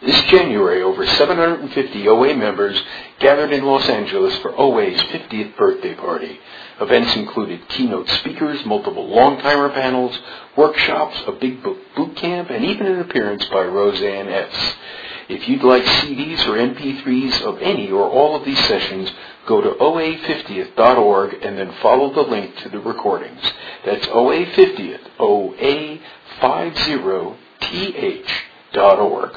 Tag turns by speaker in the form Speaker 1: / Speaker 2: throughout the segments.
Speaker 1: This January, over 750 OA members gathered in Los Angeles for OA's 50th birthday party. Events included keynote speakers, multiple long-timer panels, workshops, a big book boot camp, and even an appearance by Rozanne S. If you'd like CDs or MP3s of any or all of these sessions, go to oa50th.org and then follow the link to the recordings. That's OA50th, O-A-50-T-H dot org.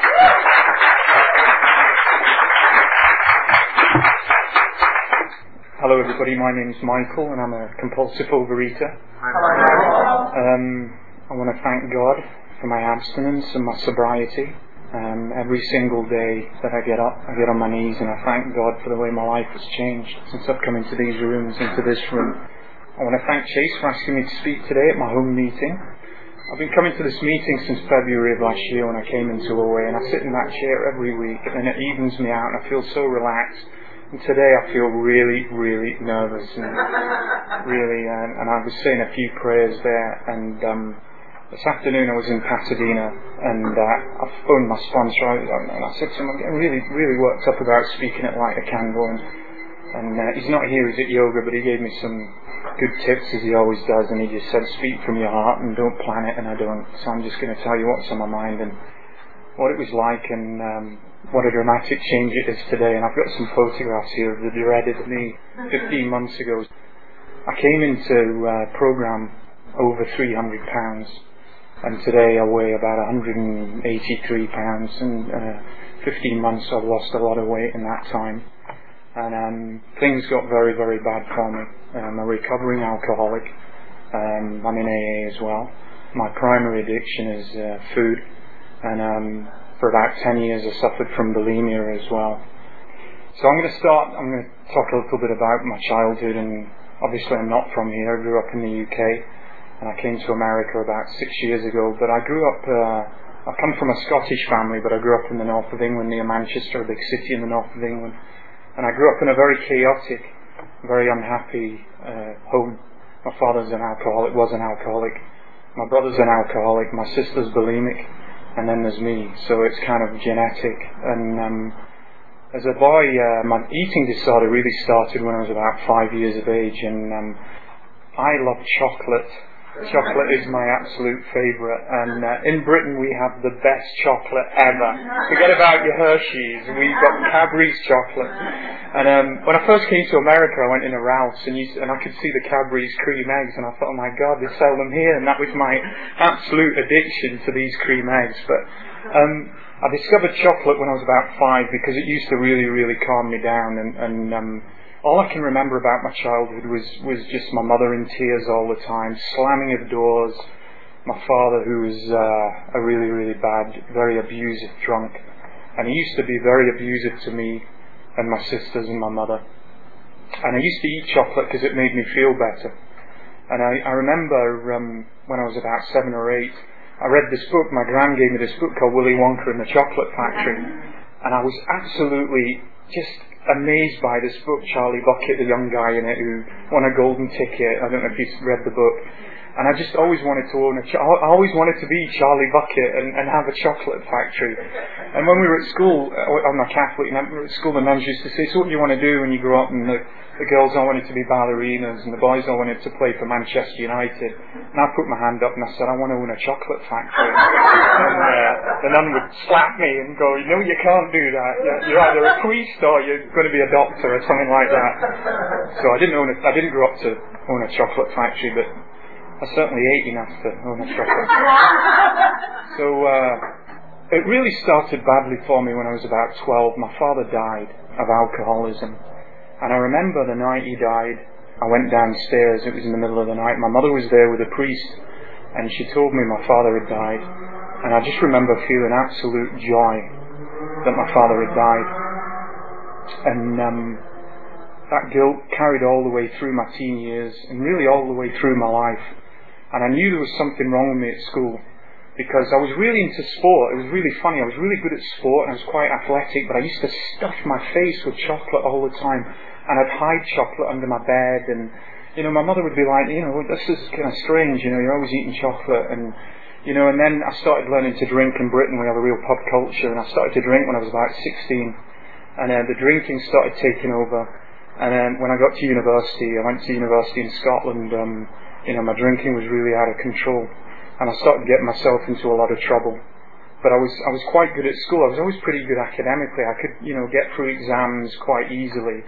Speaker 2: Hello, everybody. My name is Michael, and I'm a compulsive overeater. Um, I want to thank God for my abstinence and my sobriety. Um, every single day that I get up, I get on my knees and I thank God for the way my life has changed since I've come into these rooms, into this room. I want to thank Chase for asking me to speak today at my home meeting. I've been coming to this meeting since February of last year when I came into OA, and I sit in that chair every week, and it evens me out, and I feel so relaxed today I feel really, really nervous and really, and, and I was saying a few prayers there. And um, this afternoon I was in Pasadena, and uh, I phoned my sponsor, and I said to him, I'm getting really, really worked up about speaking at Light a Candle, and, and uh, he's not here, he's at yoga, but he gave me some good tips as he always does, and he just said, speak from your heart and don't plan it, and I don't. So I'm just going to tell you what's on my mind and what it was like, and um, what a dramatic change it is today. And I've got some photographs here of the dreaded me 15 months ago. I came into uh, program over 300 pounds, and today I weigh about 183 pounds. And uh, 15 months, I've lost a lot of weight in that time. And um, things got very, very bad for me. I'm a recovering alcoholic. Um, I'm in AA as well. My primary addiction is uh, food, and um, for about 10 years I suffered from bulimia as well. So I'm going to start, I'm going to talk a little bit about my childhood and obviously I'm not from here, I grew up in the UK and I came to America about six years ago, but I grew up, uh, I come from a Scottish family, but I grew up in the north of England near Manchester, a big city in the north of England. And I grew up in a very chaotic, very unhappy uh, home. My father's an alcoholic, was an alcoholic. My brother's an alcoholic, my sister's bulimic and then there's me. So it's kind of genetic. And um, as a boy, uh, my eating disorder really started when I was about five years of age, and um, I love chocolate. Chocolate is my absolute favourite, and uh, in Britain we have the best chocolate ever. Forget about your Hershey's, we've got Cadbury's chocolate. And um, when I first came to America, I went in a Ralph's, and, you, and I could see the Cadbury's cream eggs, and I thought, oh my God, they sell them here, and that was my absolute addiction to these cream eggs. But um, I discovered chocolate when I was about five because it used to really, really calm me down, and, and um, all I can remember about my childhood was, was just my mother in tears all the time, slamming of doors, my father who was uh, a really, really bad, very abusive drunk. And he used to be very abusive to me and my sisters and my mother. And I used to eat chocolate because it made me feel better. And I, I remember um, when I was about seven or eight, I read this book, my gran gave me this book called Willy Wonka and the Chocolate Factory. And I was absolutely just amazed by this book, Charlie Bucket, the young guy in it who won a golden ticket. I don't know if you've read the book. And I just always wanted to own a, ch- I always wanted to be Charlie Bucket and, and have a chocolate factory. And when we were at school, uh, I'm a Catholic, and we were at school, the nuns used to say, so what do you want to do when you grow up? And the, the girls all wanted to be ballerinas, and the boys all wanted to play for Manchester United. And I put my hand up and I said, I want to own a chocolate factory. and uh, the nun would slap me and go, no, you can't do that. You're, either a priest or you're going to be a doctor or something like that. So I didn't own a, I didn't grow up to own a chocolate factory, but I certainly ate enough to own a chocolate. so uh, it really started badly for me when I was about 12. My father died of alcoholism. And I remember the night he died, I went downstairs. It was in the middle of the night. My mother was there with a priest, and she told me my father had died. And I just remember feeling absolute joy that my father had died. And um, that guilt carried all the way through my teen years and really all the way through my life. And I knew there was something wrong with me at school because I was really into sport. It was really funny. I was really good at sport and I was quite athletic, but I used to stuff my face with chocolate all the time and I'd hide chocolate under my bed and you know, my mother would be like, you know, this is kind of strange, you know, you're always eating chocolate and you know, and then I started learning to drink in Britain. We have a real pub culture, and I started to drink when I was about 16. And then the drinking started taking over. And then when I got to university, I went to university in Scotland. Um, you know, my drinking was really out of control, and I started getting myself into a lot of trouble. But I was I was quite good at school. I was always pretty good academically. I could you know get through exams quite easily.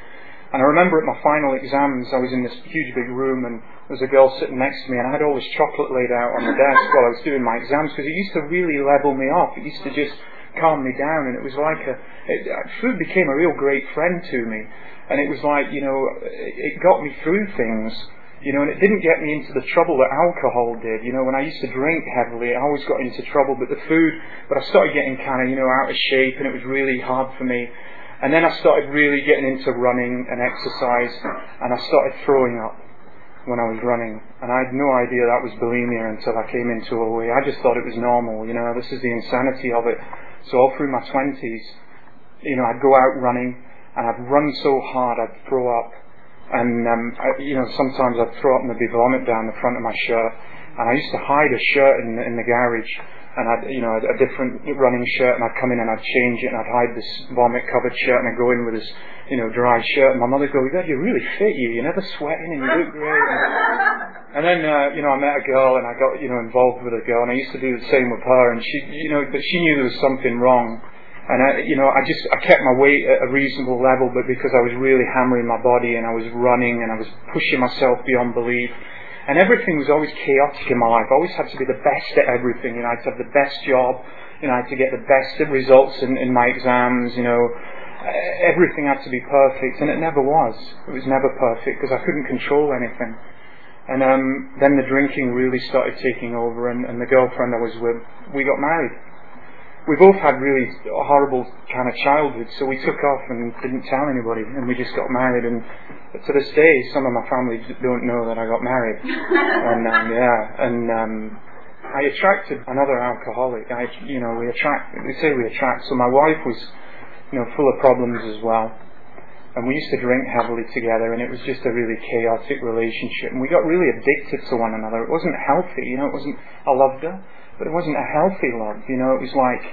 Speaker 2: And I remember at my final exams, I was in this huge big room and there was a girl sitting next to me and I had all this chocolate laid out on the desk while I was doing my exams because it used to really level me off. It used to just calm me down and it was like a, it, food became a real great friend to me. And it was like, you know, it got me through things. You know, and it didn't get me into the trouble that alcohol did. You know, when I used to drink heavily, I always got into trouble. But the food, but I started getting kind of, you know, out of shape, and it was really hard for me. And then I started really getting into running and exercise, and I started throwing up when I was running. And I had no idea that was bulimia until I came into OA. I just thought it was normal, you know, this is the insanity of it. So all through my 20s, you know, I'd go out running, and I'd run so hard I'd throw up. And, um, I, you know, sometimes I'd throw up and there'd be vomit down the front of my shirt. And I used to hide a shirt in, in the garage and I'd, you know, a different running shirt, and I'd come in and I'd change it, and I'd hide this vomit-covered shirt, and I'd go in with this, you know, dry shirt. And my mother'd go, "God, you're really fit, you. You're never sweating, and you look great." And, and then, uh, you know, I met a girl, and I got, you know, involved with a girl, and I used to do the same with her, and she, you know, but she knew there was something wrong. And I, you know, I just, I kept my weight at a reasonable level, but because I was really hammering my body, and I was running, and I was pushing myself beyond belief and everything was always chaotic in my life. I always had to be the best at everything. You know, I had to have the best job. You know, I had to get the best results in, in my exams. You know, everything had to be perfect, and it never was. It was never perfect because I couldn't control anything. And um, then the drinking really started taking over, and, and the girlfriend I was with, we got married we both had really horrible kind of childhood, so we took off and didn't tell anybody, and we just got married. And to this day, some of my family don't know that I got married. and um, yeah, and um, I attracted another alcoholic. I, you know, we attract. We say we attract. So my wife was, you know, full of problems as well. And we used to drink heavily together, and it was just a really chaotic relationship. And we got really addicted to one another. It wasn't healthy, you know. It wasn't. I loved her, but it wasn't a healthy love. You know, it was like,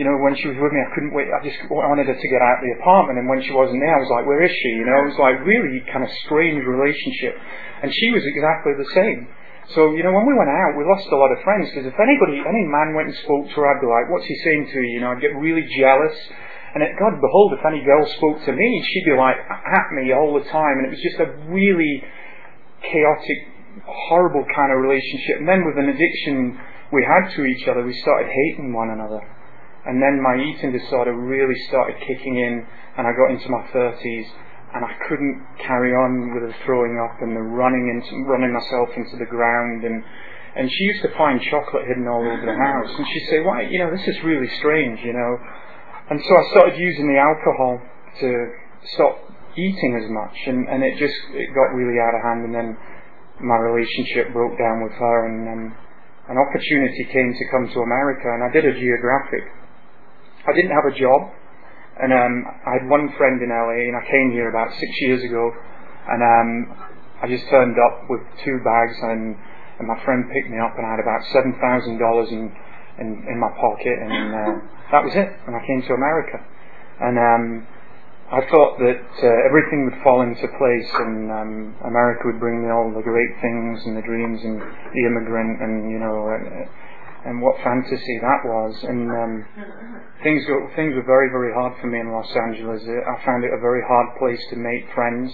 Speaker 2: you know, when she was with me, I couldn't wait. I just wanted her to get out of the apartment, and when she wasn't there, I was like, where is she? You know, it was like really kind of strange relationship, and she was exactly the same. So, you know, when we went out, we lost a lot of friends because if anybody, any man went and spoke to her, I'd be like, what's he saying to you? You know, I'd get really jealous. And it, God behold, if any girl spoke to me, she'd be like at me all the time. And it was just a really chaotic, horrible kind of relationship. And then with an addiction we had to each other, we started hating one another. And then my eating disorder really started kicking in, and I got into my 30s, and I couldn't carry on with the throwing up and the running into, running myself into the ground. And, and she used to find chocolate hidden all over the house. And she'd say, why, you know, this is really strange, you know. And so I started using the alcohol to stop eating as much. And, and it just, it got really out of hand. And then my relationship broke down with her. And um, an opportunity came to come to America, and I did a geographic. I didn't have a job, and um, I had one friend in LA, and I came here about six years ago, and um, I just turned up with two bags, and, and my friend picked me up, and I had about seven thousand dollars in, in my pocket, and uh, that was it. And I came to America, and um, I thought that uh, everything would fall into place and um, America would bring me all the great things and the dreams and the immigrant and you know uh, and what fantasy that was. And um, things things were very very hard for me in Los Angeles. I found it a very hard place to make friends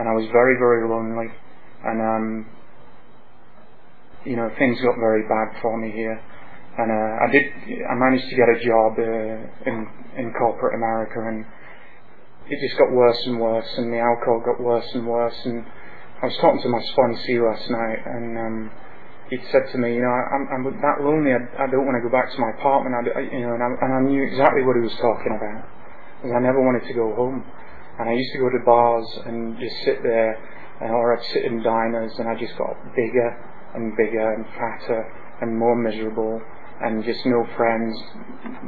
Speaker 2: and I was very very lonely. And um, you know things got very bad for me here. And uh, I did I managed to get a job uh, in in corporate America and it just got worse and worse, and the alcohol got worse and worse. And I was talking to my sponsee last night, and um, he'd said to me, you know, I'm, I'm that lonely. I, I don't want to go back to my apartment. I, you know, and I, and I knew exactly what he was talking about, because I never wanted to go home. And I used to go to bars and just sit there, or I'd sit in diners, and I just got bigger and bigger and fatter and more miserable and just no friends,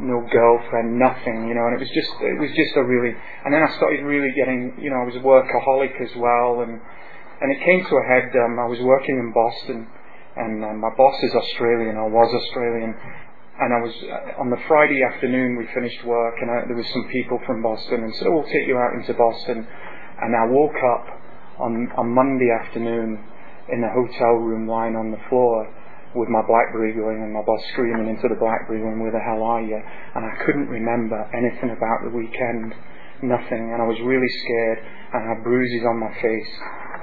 Speaker 2: no girlfriend, nothing, you know, and it was just, it was just a really, and then I started really getting, you know, I was a workaholic as well, and, and it came to a head, um, I was working in Boston, and um, my boss is Australian, or was Australian, and I was, uh, on the Friday afternoon we finished work, and I, there was some people from Boston, and said, oh, we'll take you out into Boston, and I woke up on, on Monday afternoon in the hotel room lying on the floor, with my Blackberry going and my boss screaming into the Blackberry going, where the hell are you? And I couldn't remember anything about the weekend, nothing. And I was really scared and I had bruises on my face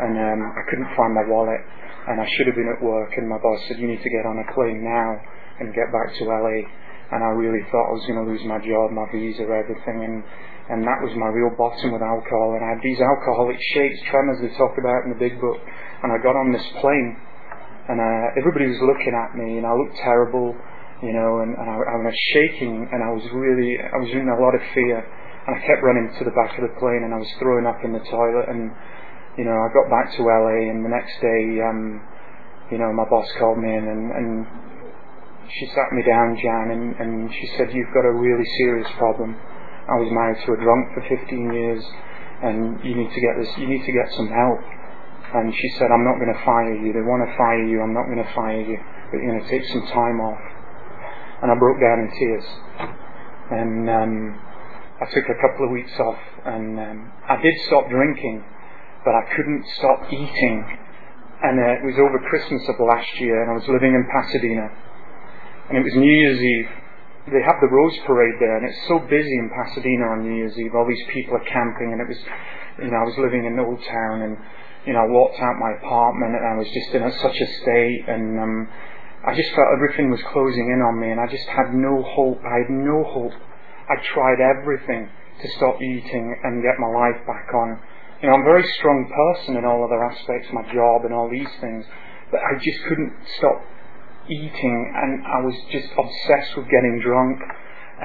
Speaker 2: and um, I couldn't find my wallet and I should have been at work and my boss said, you need to get on a plane now and get back to LA. And I really thought I was going to lose my job, my visa, everything. And, and that was my real bottom with alcohol. And I had these alcoholic shakes, tremors they talk about in the big book. And I got on this plane and uh, everybody was looking at me, and I looked terrible, you know, and, and I, I was shaking, and I was really, I was in a lot of fear, and I kept running to the back of the plane, and I was throwing up in the toilet, and you know, I got back to LA, and the next day, um, you know, my boss called me in, and, and she sat me down, Jan, and, and she said, "You've got a really serious problem. I was married to a drunk for 15 years, and you need to get this. You need to get some help." And she said, I'm not going to fire you. They want to fire you. I'm not going to fire you. But you're going to take some time off. And I broke down in tears. And um, I took a couple of weeks off. And um, I did stop drinking, but I couldn't stop eating. And uh, it was over Christmas of last year, and I was living in Pasadena. And it was New Year's Eve. They have the Rose Parade there, and it's so busy in Pasadena on New Year's Eve. All these people are camping, and it was, you know, I was living in an Old Town, and you know, I walked out my apartment and I was just in a, such a state and um, I just felt everything was closing in on me and I just had no hope. I had no hope. I tried everything to stop eating and get my life back on. You know, I'm a very strong person in all other aspects, my job and all these things, but I just couldn't stop eating and I was just obsessed with getting drunk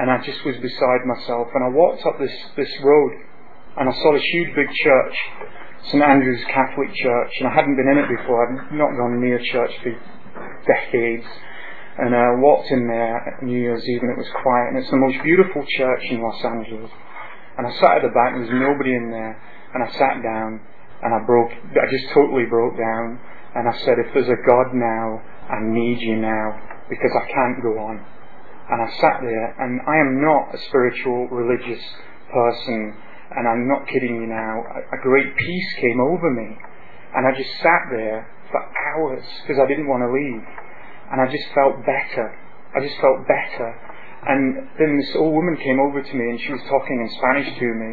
Speaker 2: and I just was beside myself and I walked up this, this road and I saw this huge big church St Andrew's Catholic Church, and I hadn't been in it before. I'd not gone near church for decades. And I walked in there New Year's Eve, and it was quiet, and it's the most beautiful church in Los Angeles. And I sat at the back, and there was nobody in there, and I sat down, and I broke, I just totally broke down, and I said, if there's a God now, I need you now, because I can't go on. And I sat there, and I am not a spiritual, religious person and I'm not kidding you now, a, a great peace came over me. And I just sat there for hours because I didn't want to leave. And I just felt better. I just felt better. And then this old woman came over to me and she was talking in Spanish to me.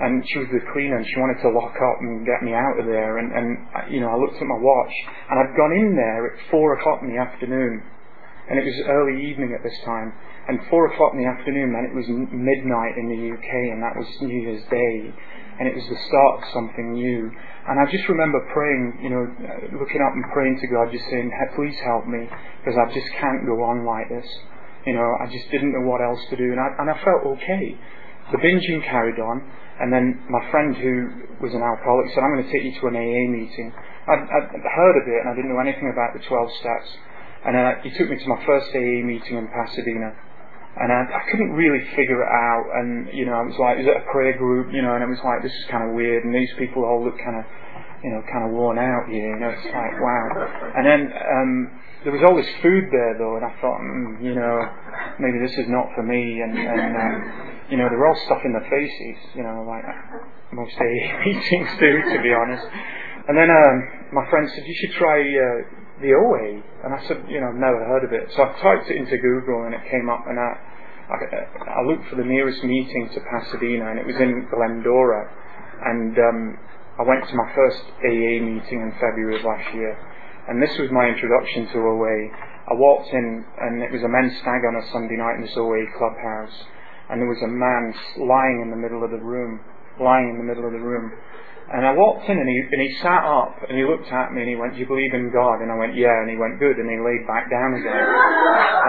Speaker 2: And she was the cleaner and she wanted to lock up and get me out of there. And, and you know, I looked at my watch and I'd gone in there at four o'clock in the afternoon. And it was early evening at this time. And four o'clock in the afternoon meant it was midnight in the UK, and that was New Year's Day, and it was the start of something new. And I just remember praying, you know, looking up and praying to God, just saying, hey, "Please help me, because I just can't go on like this." You know, I just didn't know what else to do, and I, and I felt okay. The binging carried on, and then my friend who was an alcoholic said, "I'm going to take you to an AA meeting." I'd, I'd heard of it, and I didn't know anything about the 12 steps. And uh, he took me to my first AA meeting in Pasadena and I, I couldn't really figure it out. And you know, I was like, is it a prayer group? You know, and it was like, this is kind of weird. And these people all look kind of, you know, kind of worn out here. You know, it's like, wow. And then um, there was all this food there though, and I thought, mm, you know, maybe this is not for me. And, and um, you know, they were all stuck in their faces. You know, like most AA meetings do, to be honest. And then um, my friend said, you should try. Uh, the OA, and I said, you know, I've never heard of it. So I typed it into Google, and it came up, and I, I, I looked for the nearest meeting to Pasadena, and it was in Glendora, and um, I went to my first AA meeting in February of last year, and this was my introduction to OA. I walked in, and it was a men's stag on a Sunday night in this OA clubhouse, and there was a man lying in the middle of the room, lying in the middle of the room, And I walked in and he, and he sat up and he looked at me and he went, do you believe in God? And I went, yeah. And he went, good. And he laid back down again.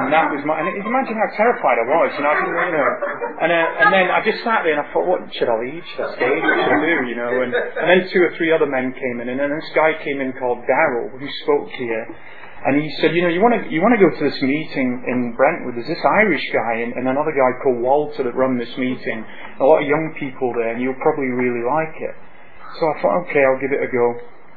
Speaker 2: And that was my, and imagine how terrified I was. You know, I didn't, you know. And, uh, and then I just sat there and I thought, what should I leave? Should I stay? What should I do? You know, and, and then two or three other men came in and then this guy came in called Daryl who spoke here. And he said, you know, you want to you want to go to this meeting in Brentwood. There's this Irish guy and, and another guy called Walter that run this meeting. A lot of young people there, and you'll probably really like it. So I thought, okay, I'll give it a go.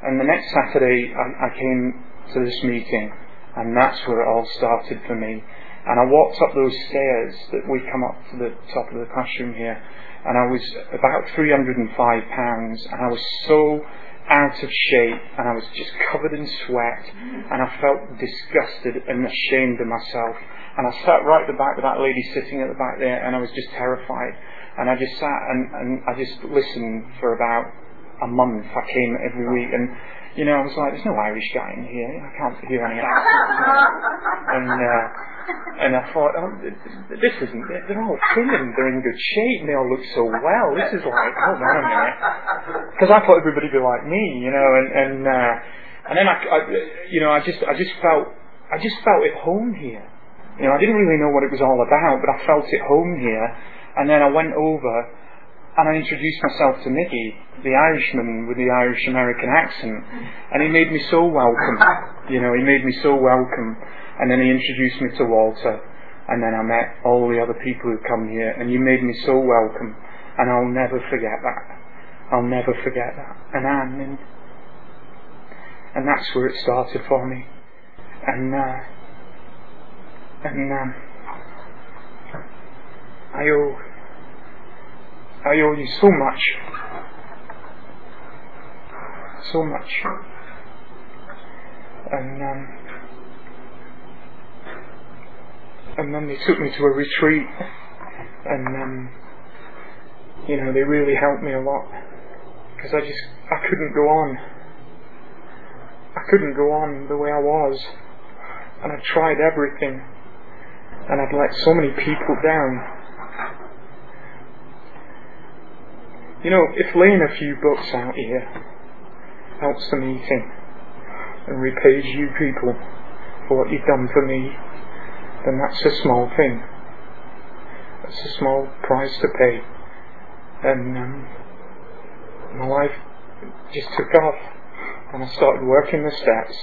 Speaker 2: And the next Saturday, I, I came to this meeting, and that's where it all started for me. And I walked up those stairs that we come up to the top of the classroom here, and I was about 305 pounds, and I was so out of shape, and I was just covered in sweat, and I felt disgusted and ashamed of myself. And I sat right at the back with that lady sitting at the back there, and I was just terrified. And I just sat and, and I just listened for about a month. I came every week, and you know, I was like, "There's no Irish guy in here. I can't hear any accent." and uh, and I thought, oh, "This isn't. They're all thin they're in good shape, and they all look so well. This is like, hold on a minute," because I thought everybody'd be like me, you know, and and uh, and then I, I, you know, I just I just felt I just felt at home here. You know, I didn't really know what it was all about, but I felt at home here. And then I went over and I introduced myself to Mickey, the Irishman with the Irish American accent, and he made me so welcome. You know, he made me so welcome. And then he introduced me to Walter, and then I met all the other people who come here, and you made me so welcome, and I'll never forget that. I'll never forget that. And and, and that's where it started for me. And uh, and um, I owe I owe you so much. So much. And um, and then they took me to a retreat, and um, you know they really helped me a lot because I just I couldn't go on. I couldn't go on the way I was, and I tried everything, and I'd let so many people down. You know, if laying a few books out here helps the meeting and repays you people for what you've done for me, then that's a small thing. That's a small price to pay. And um, my life just took off, and I started working the steps,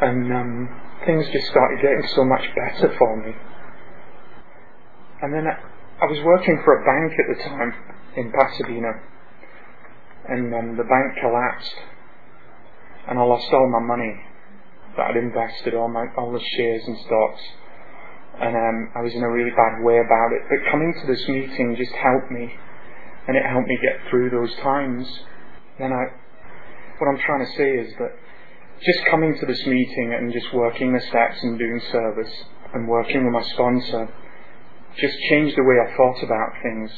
Speaker 2: and um, things just started getting so much better for me. And then I, I was working for a bank at the time, in Pasadena, and um, the bank collapsed, and I lost all my money that I'd invested, all my all the shares and stocks, and um, I was in a really bad way about it. But coming to this meeting just helped me, and it helped me get through those times. Then I, what I'm trying to say is that just coming to this meeting and just working the steps and doing service and working with my sponsor just changed the way I thought about things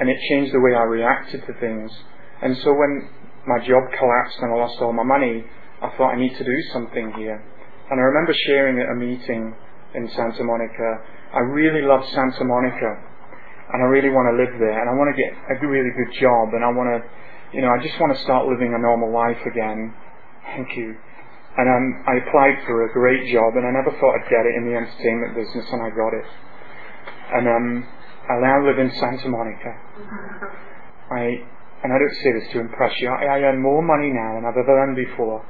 Speaker 2: and it changed the way I reacted to things. And so when my job collapsed and I lost all my money, I thought I need to do something here. And I remember sharing at a meeting in Santa Monica. I really love Santa Monica, and I really want to live there, and I want to get a really good job, and I want to, you know, I just want to start living a normal life again. Thank you. And um, I applied for a great job, and I never thought I'd get it in the entertainment business, and I got it. And um, I now live in Santa Monica. I, and I don't say this to impress you, I, I earn more money now than I've ever earned before.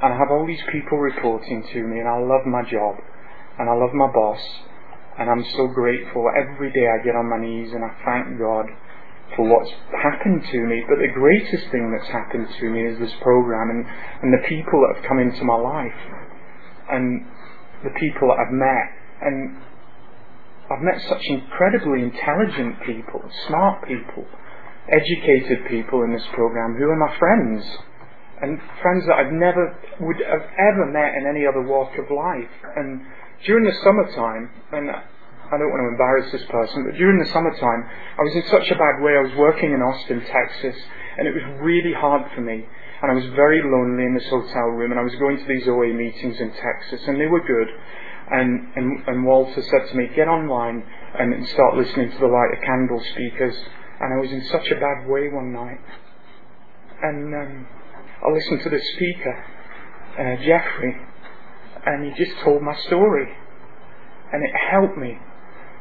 Speaker 2: And I have all these people reporting to me, and I love my job, and I love my boss, and I'm so grateful. Every day I get on my knees and I thank God for what's happened to me. But the greatest thing that's happened to me is this program and, and the people that have come into my life, and the people that I've met. And I've met such incredibly intelligent people, smart people, educated people in this program who are my friends. And friends that I've never would have ever met in any other walk of life. And during the summertime, and I don't want to embarrass this person, but during the summertime, I was in such a bad way. I was working in Austin, Texas, and it was really hard for me. And I was very lonely in this hotel room, and I was going to these OA meetings in Texas, and they were good. And, and, and Walter said to me, get online and start listening to the Light a Candle speakers. And I was in such a bad way one night. And um, I listened to the speaker, uh, Jeffrey, and he just told my story. And it helped me.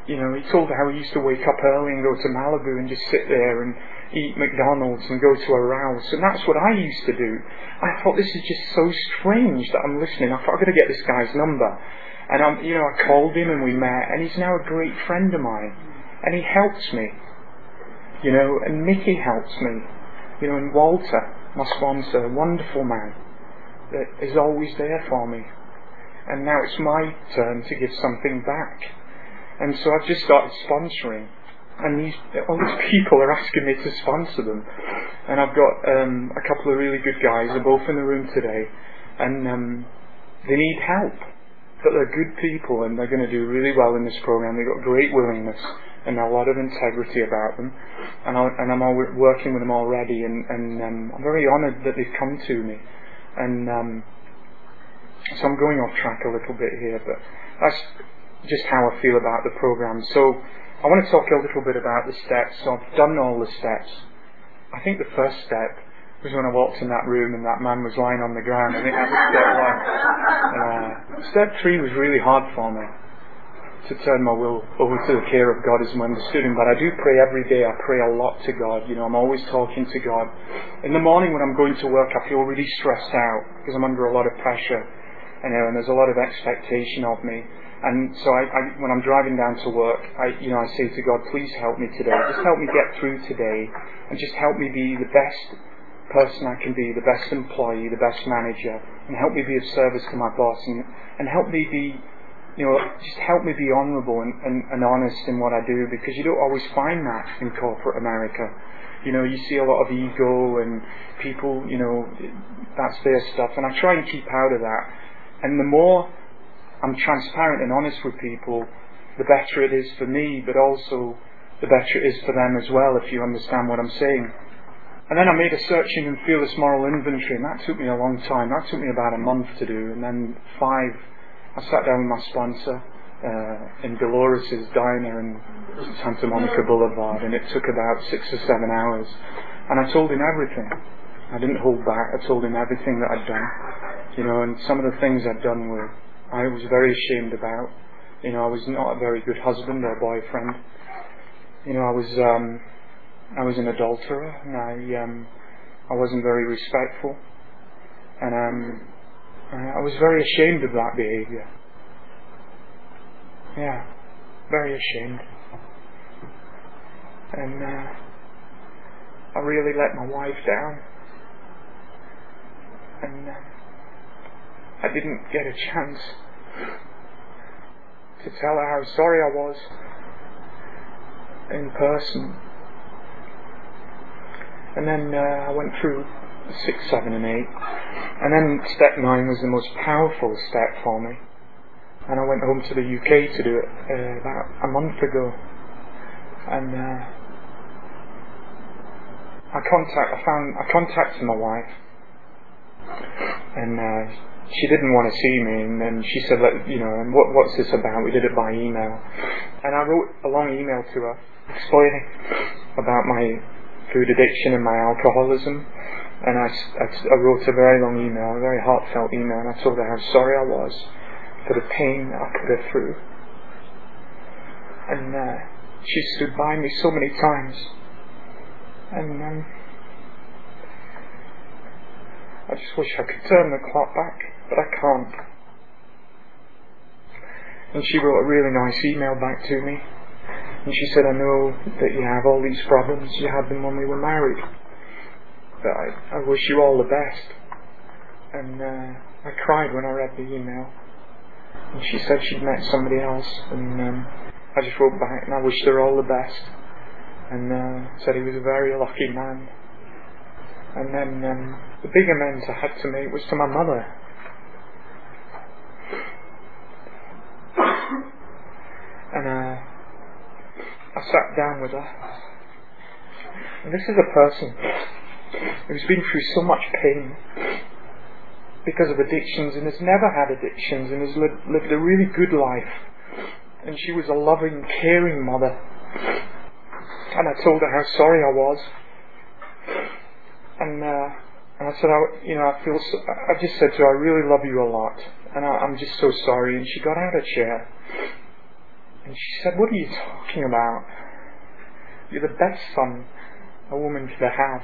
Speaker 2: You know, he told how he used to wake up early and go to Malibu and just sit there and eat McDonald's and go to a rouse. And that's what I used to do. I thought this is just so strange that I'm listening. I thought I've got to get this guy's number. And I'm, you know, I called him and we met and he's now a great friend of mine. And he helps me. You know, and Mickey helps me. You know, and Walter, my sponsor, a wonderful man that is always there for me. And now it's my turn to give something back. And so I've just started sponsoring. And these, all these people are asking me to sponsor them. And I've got um, a couple of really good guys. They're both in the room today. And um, they need help. But they're good people and they're going to do really well in this program. They've got great willingness and a lot of integrity about them. And, I, and I'm working with them already. And, and um, I'm very honoured that they've come to me. And um, so I'm going off track a little bit here, but that's just how I feel about the program. So I want to talk a little bit about the steps. So I've done all the steps. I think the first step was when I walked in that room and that man was lying on the ground. I think that was step one. Uh, step three was really hard for me to turn my will over to the care of God as I'm understood But I do pray every day. I pray a lot to God. You know, I'm always talking to God. In the morning when I'm going to work, I feel really stressed out because I'm under a lot of pressure. You know, and there's a lot of expectation of me. And so I, I, when I'm driving down to work, I, you know, I say to God, please help me today. Just help me get through today, and just help me be the best person I can be, the best employee, the best manager, and help me be of service to my boss, and, and help me be, you know, just help me be honourable and, and, and honest in what I do, because you don't always find that in corporate America. You know, you see a lot of ego and people, you know, that's their stuff, and I try and keep out of that. And the more I'm transparent and honest with people, the better it is for me, but also the better it is for them as well, if you understand what I'm saying. And then I made a searching and fearless moral inventory, and that took me a long time. That took me about a month to do, and then five, I sat down with my sponsor uh, in Dolores' diner in Santa Monica Boulevard, and it took about six or seven hours. And I told him everything. I didn't hold back. I told him everything that I'd done. You know, and some of the things I'd done were I was very ashamed about. You know, I was not a very good husband or boyfriend. You know, I was um, I was an adulterer, and I um, I wasn't very respectful, and um, I was very ashamed of that behaviour. Yeah, very ashamed, and uh, I really let my wife down, and. Uh, I didn't get a chance to tell her how sorry I was in person. And then uh, I went through six, seven, and eight. And then step nine was the most powerful step for me. And I went home to the UK to do it uh, about a month ago. And uh, I contact, I found, I contacted my wife, and uh, she didn't want to see me, and then she said, Let, you know, and what, what's this about? We did it by email. And I wrote a long email to her explaining about my food addiction and my alcoholism. And I, I, I wrote a very long email, a very heartfelt email, and I told her how sorry I was for the pain I put her through. And uh, she stood by me so many times. And um, I just wish I could turn the clock back but I can't. And she wrote a really nice email back to me. And she said, I know that you have all these problems. You had them when we were married. But I, I wish you all the best. And uh, I cried when I read the email. And she said she'd met somebody else. And um, I just wrote back and I wished her all the best. And uh, said he was a very lucky man. And then um, the big amends I had to make was to my mother. and uh, I sat down with her. And this is a person who's been through so much pain because of addictions and has never had addictions and has lived, lived a really good life. And she was a loving, caring mother. and I told her how sorry I was. And, uh, and I said, I, you know, I feel, so, I just said to her, I really love you a lot. And I, I'm just so sorry. And she got out of her chair. And she said, what are you talking about? You're the best son a woman could have.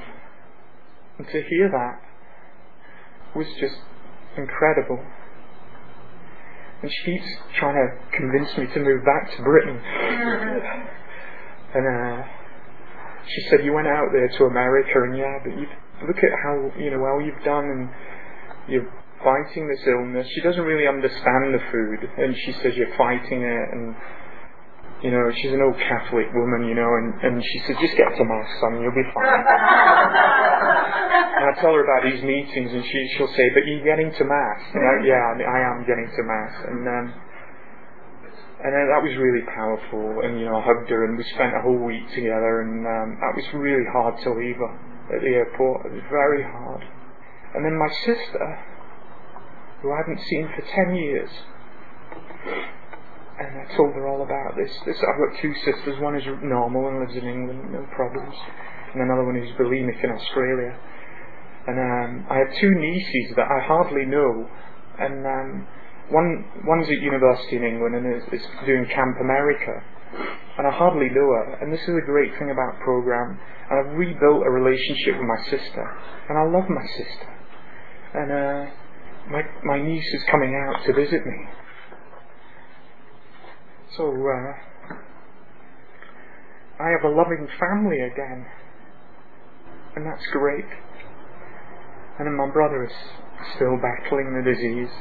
Speaker 2: And to hear that was just incredible. And she keeps trying to convince me to move back to Britain. and uh, she said, "You went out there to America, and yeah, but you look at how you know well you've done, and you're fighting this illness." She doesn't really understand the food, and she says you're fighting it, and you know, she's an old Catholic woman, you know, and, and she said, just get to Mass, son, you'll be fine. and I tell her about these meetings, and she, she'll say, but you're getting to Mass. And I, yeah, I am getting to Mass. And, um, and uh, that was really powerful, and, you know, I hugged her, and we spent a whole week together, and um, that was really hard to leave her at the airport. It was very hard. And then my sister, who I hadn't seen for 10 years, and I told her all about this. this. I've got two sisters. One is normal and lives in England, no problems, and another one is bulimic in Australia. And um, I have two nieces that I hardly know, and um, one one's at university in England and is, is doing Camp America, and I hardly know her. And this is a great thing about program. And I've rebuilt a relationship with my sister, and I love my sister. And uh, my my niece is coming out to visit me so uh, I have a loving family again, and that's great. And my brother is still battling the disease,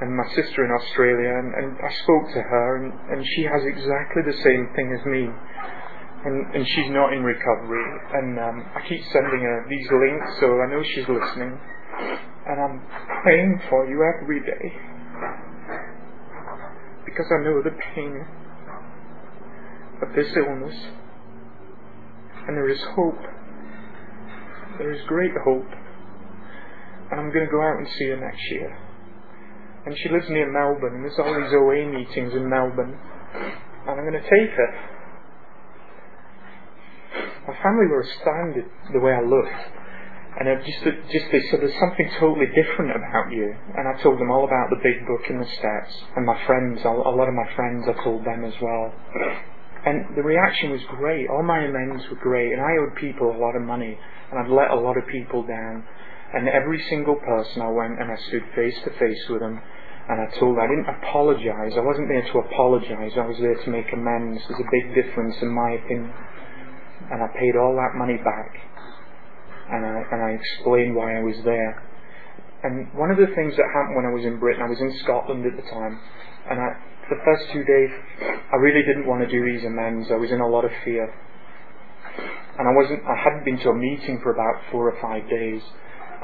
Speaker 2: and my sister in Australia, and, and I spoke to her, and, and she has exactly the same thing as me. And, and she's not in recovery, and um, I keep sending her these links, so I know she's listening. And I'm praying for you every day because I know the pain of this illness. And there is hope. There is great hope. And I'm going to go out and see her next year. And she lives near Melbourne, and there's all these OA meetings in Melbourne. And I'm going to take her. My family were astounded the way I looked. And it just, just they said, there's something totally different about you. And I told them all about the big book and the steps. And my friends, a lot of my friends, I told them as well. And the reaction was great. All my amends were great. And I owed people a lot of money. And I'd let a lot of people down. And every single person I went and I stood face to face with them. And I told them I didn't apologize. I wasn't there to apologize. I was there to make amends. There's a big difference in my opinion. And I paid all that money back and I, and I explained why I was there. And one of the things that happened when I was in Britain, I was in Scotland at the time, and I, the first two days, I really didn't want to do these amends. I was in a lot of fear, and I wasn't. I hadn't been to a meeting for about four or five days,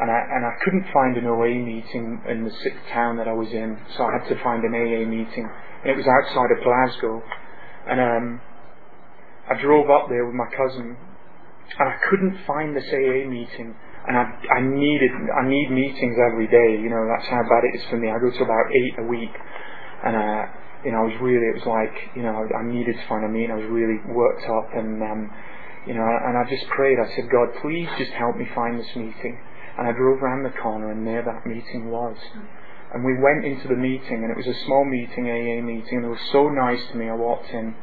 Speaker 2: and I and I couldn't find an OA meeting in the town that I was in, so I had to find an AA meeting, and it was outside of Glasgow, and um, I drove up there with my cousin, and I couldn't find this AA meeting. And I, I needed, I need meetings every day. You know, that's how bad it is for me. I go to about eight a week, and uh, you know, I was really, it was like, you know, I needed to find a meeting. I was really worked up, and um, you know, and I just prayed. I said, God, please just help me find this meeting. And I drove around the corner, and there that meeting was. And we went into the meeting, and it was a small meeting, AA meeting, and it was so nice to me. I walked in,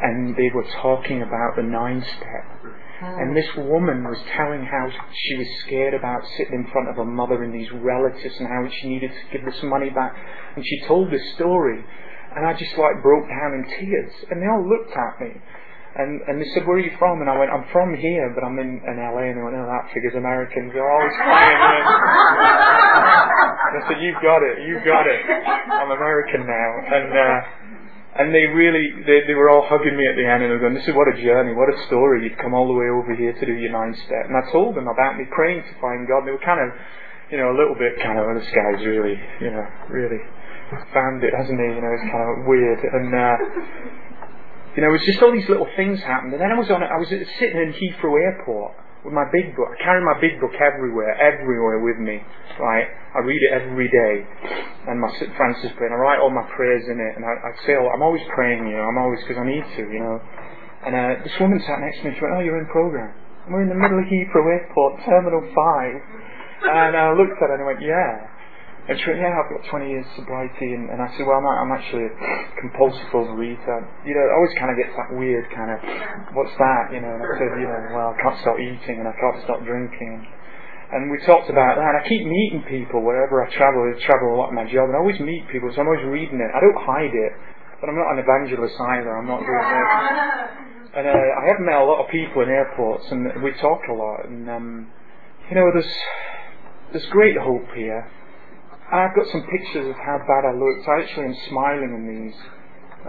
Speaker 2: and they were talking about the nine step and this woman was telling how she was scared about sitting in front of her mother and these relatives and how she needed to give this money back. And she told this story. And I just like broke down in tears. And they all looked at me. And, and they said, where are you from? And I went, I'm from here, but I'm in, in LA. And they went, oh, that figures Americans. They're always crying. and I said, you've got it, you've got it. I'm American now. And, uh, and they really, they, they were all hugging me at the end and they were going, this is what a journey, what a story. You've come all the way over here to do your nine step. And I told them about me praying to find God. And they were kind of, you know, a little bit kind of, oh, this guy's really, you know, really found it, hasn't he? You know, it's kind of weird. And, uh, you know, it was just all these little things happened. And then I was on, I was sitting in Heathrow Airport with my big book. I carry my big book everywhere, everywhere with me. Right? I read it every day. And my St. Francis prayer, and I write all my prayers in it. And I, I say, I'm always praying, you know, I'm always, because I need to, you know. And uh, this woman sat next to me. She went, "Oh, you're in program." And we're in the middle of Heathrow Airport, Terminal Five. And I looked at her and I went, "Yeah." And she went, yeah, I've got 20 years sobriety. And, and I said, well, I'm, I'm actually a compulsive overeater. You know, it always kind of gets that weird kind of, what's that? You know, and I said, you know, well, I can't stop eating and I can't stop drinking. And we talked about that. And I keep meeting people wherever I travel. I travel a lot in my job. And I always meet people, so I'm always reading it. I don't hide it. But I'm not an evangelist either. I'm not doing it. And uh, I have met a lot of people in airports, and we talk a lot. And, um, you know, there's, there's great hope here. I've got some pictures of how bad I looked. I actually am smiling in these.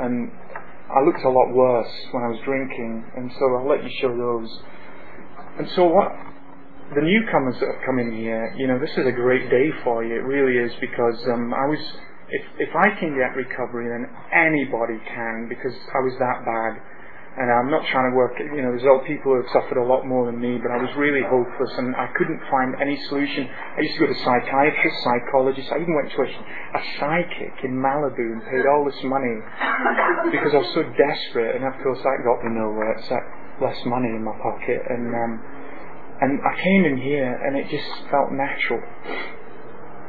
Speaker 2: And I looked a lot worse when I was drinking, and so I'll let you show those. And so what the newcomers that have come in here, you know, this is a great day for you. It really is because um, I was, if if I can get recovery, then anybody can because I was that bad. And I'm not trying to work, you know, there's all people who have suffered a lot more than me, but I was really hopeless and I couldn't find any solution. I used to go to psychiatrists, psychologists. I even went to a, a psychic in Malibu and paid all this money because I was so desperate. And of course, that got me nowhere. It's that less money in my pocket. And um, and I came in here and it just felt natural,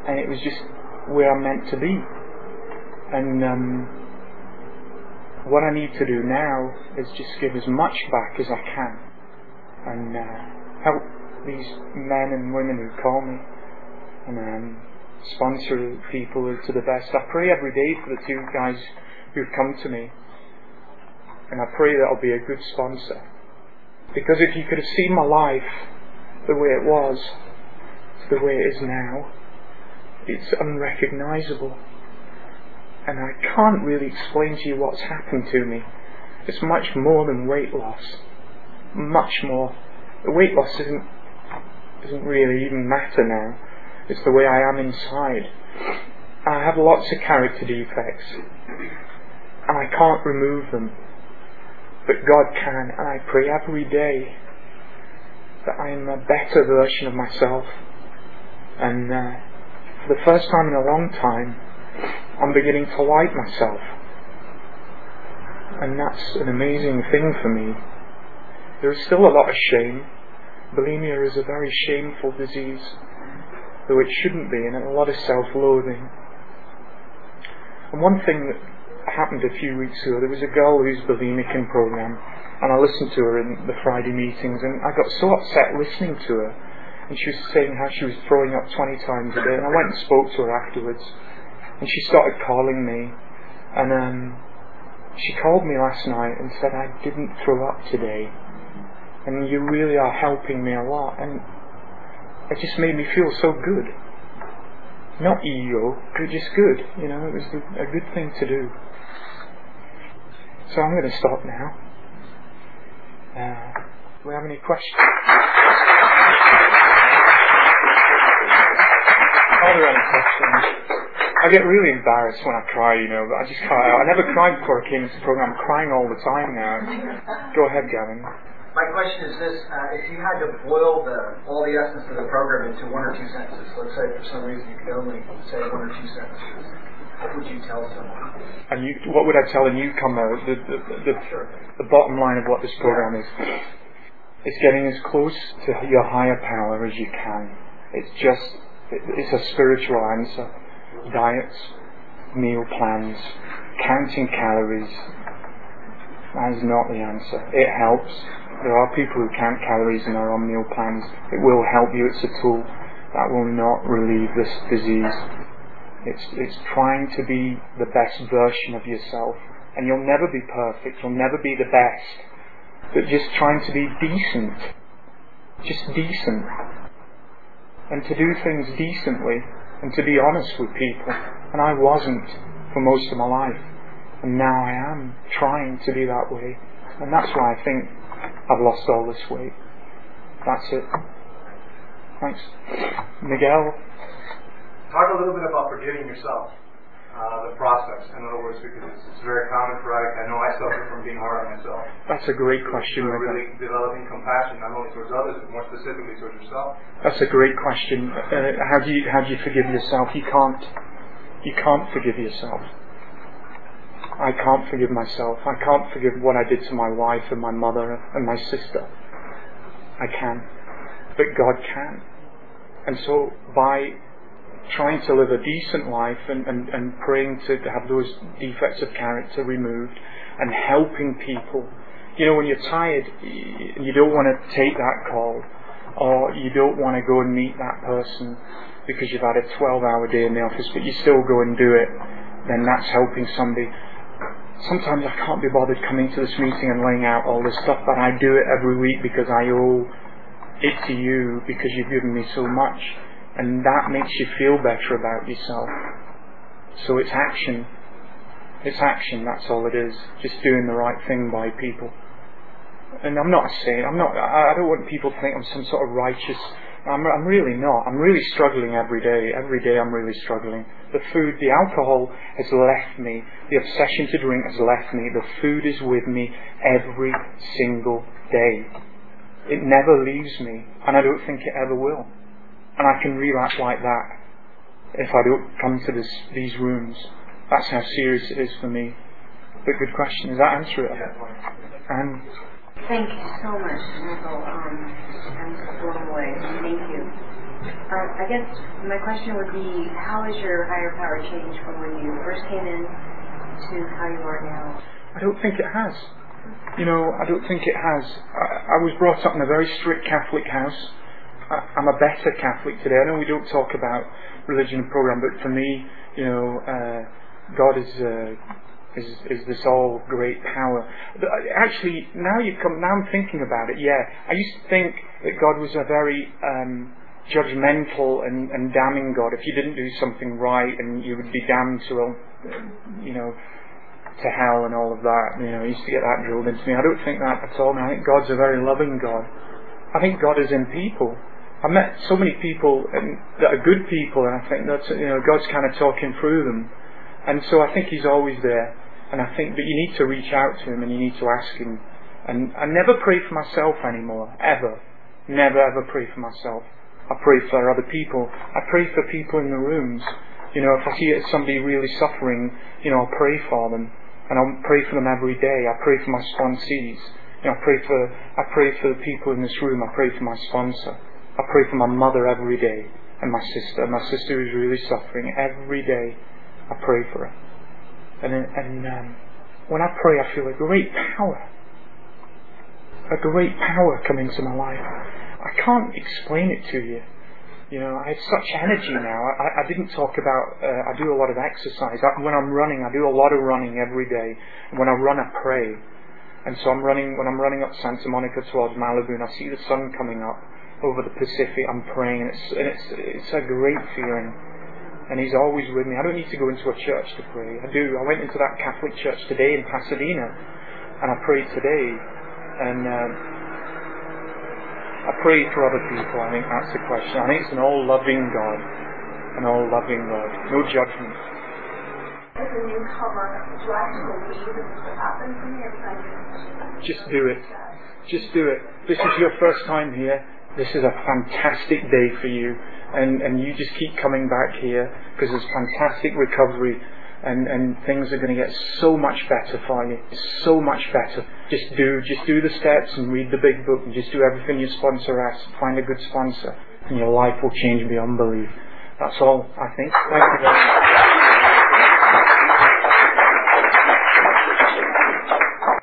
Speaker 2: and it was just where I'm meant to be. And um, what I need to do now is just give as much back as I can and uh, help these men and women who call me and um, sponsor people to the best. I pray every day for the two guys who've come to me and I pray that I'll be a good sponsor. Because if you could have seen my life the way it was to the way it is now, it's unrecognizable and I can't really explain to you what's happened to me. It's much more than weight loss. Much more. The weight loss isn't, doesn't really even matter now. It's the way I am inside. I have lots of character defects. And I can't remove them. But God can. And I pray every day that I am a better version of myself. And uh, for the first time in a long time, I'm beginning to like myself. And that's an amazing thing for me. There is still a lot of shame. Bulimia is a very shameful disease, though it shouldn't be, and a lot of self-loathing. And one thing that happened a few weeks ago, there was a girl who's bulimic in program, and I listened to her in the Friday meetings, and I got so upset listening to her. And she was saying how she was throwing up 20 times a day, and I went and spoke to her afterwards. And she started calling me, and um, she called me last night and said, I didn't throw up today, and you really are helping me a lot. And it just made me feel so good. Not ego, but just good. You know, it was a good thing to do. So I'm going to stop now. Uh, do we have any questions? Are there any questions? I get really embarrassed when I cry, you know, but I just cry. I never cried before I came into the program. I'm crying all the time now. Go ahead, Gavin.
Speaker 3: My question is this: uh, If you had to boil the, all the essence of the program into one or two sentences, let's say for some reason you could only say one or two sentences, what would you tell someone?
Speaker 2: And you, what would I tell a newcomer? The, the, the,
Speaker 3: Sure.
Speaker 2: the bottom line of what this program is. It's getting as close to your higher power as you can. It's just, it, it's a spiritual answer. Diets, meal plans, counting calories, that is not the answer. It helps. There are people who count calories and are on meal plans. It will help you. It's a tool that will not relieve this disease. It's, it's trying to be the best version of yourself. And you'll never be perfect. You'll never be the best. But just trying to be decent. Just decent. And to do things decently and to be honest with people. And I wasn't for most of my life. And now I am trying to be that way. And that's why I think I've lost all this weight. That's it. Thanks. Miguel?
Speaker 4: Talk a little bit about forgiving yourself, uh, the process, in other words, because it's, it's very common for addicts. I know I suffer from being hard on myself.
Speaker 2: That's a great question,
Speaker 4: So really developing compassion, not only towards others, but more specifically towards yourself.
Speaker 2: That's a great question. Uh, how do you how do you forgive yourself? You can't. You can't forgive yourself. I can't forgive myself. I can't forgive what I did to my wife and my mother and my sister. I can. But God can. And so by trying to live a decent life and, and, and praying to have those defects of character removed and helping people. You know, when you're tired you don't want to take that call or you don't want to go and meet that person because you've had a 12 hour day in the office but you still go and do it, then that's helping somebody. Sometimes I can't be bothered coming to this meeting and laying out all this stuff, but I do it every week because I owe it to you because you've given me so much. And that makes you feel better about yourself. So it's action. It's action, that's all it is. Just doing the right thing by people. And I'm not a saint. I'm not, I don't want people to think I'm some sort of righteous. I'm, I'm really not. I'm really struggling every day. Every day I'm really struggling. The food, the alcohol has left me. The obsession to drink has left me. The food is with me every single day. It never leaves me, and I don't think it ever will. And I can relapse like that if I don't come to this, these rooms. That's how serious it is for me. But good question. Does that answer it? And
Speaker 5: Thank you so much, Michael. Um, I'm blown away. Thank you. Um, I guess my question would be, how has your higher power changed from when you first came in to how you are now?
Speaker 2: I don't think it has. You know, I don't think it has. I, I was brought up in a very strict Catholic house. I, I'm a better Catholic today. I know we don't talk about religion and program, but for me, you know, uh, God is, uh, is is this all great power. But actually, now you come, now I'm thinking about it. Yeah, I used to think that God was a very um, judgmental and, and damning God. If you didn't do something right, and you would be damned to, a, you know, to hell and all of that. You know, I used to get that drilled into me. I don't think that at all. Now, I think God's a very loving God. I think God is in people. I've met so many people and, that are good people, and I think that's you know God's kind of talking through them, and so I think He's always there. And I think that you need to reach out to Him and you need to ask Him. And I never pray for myself anymore, ever. Never ever pray for myself. I pray for other people. I pray for people in the rooms. You know, if I see somebody really suffering, you know, I'll pray for them, and I'll pray for them every day. I pray for my sponsees. You know, I pray for I pray for the people in this room. I pray for my sponsor. I pray for my mother every day and my sister. My sister is really suffering every day. I pray for her. And, and um, when I pray, I feel a great power. A great power come into my life. I can't explain it to you. You know, I have such energy now. I, I didn't talk about, uh, I do a lot of exercise. I, when I'm running, I do a lot of running every day. And when I run, I pray. And so I'm running, when I'm running up Santa Monica towards Malibu and I see the sun coming up over the Pacific, I'm praying. And it's, and it's, it's a great feeling and He's always with me. I don't need to go into a church to pray. I do. I went into that Catholic church today in Pasadena, and I prayed today, and um, I prayed for other people. I think that's the question. I think it's an all-loving God, an all-loving God, no judgment. Just do it. Just do it. This is your first time here. This is a fantastic day for you and, and you just keep coming back here because there's fantastic recovery and, and things are going to get so much better for you. So much better. Just do, just do the steps and read the big book and just do everything your sponsor asks. Find a good sponsor and your life will change beyond belief. That's all, I think. Thank you very much.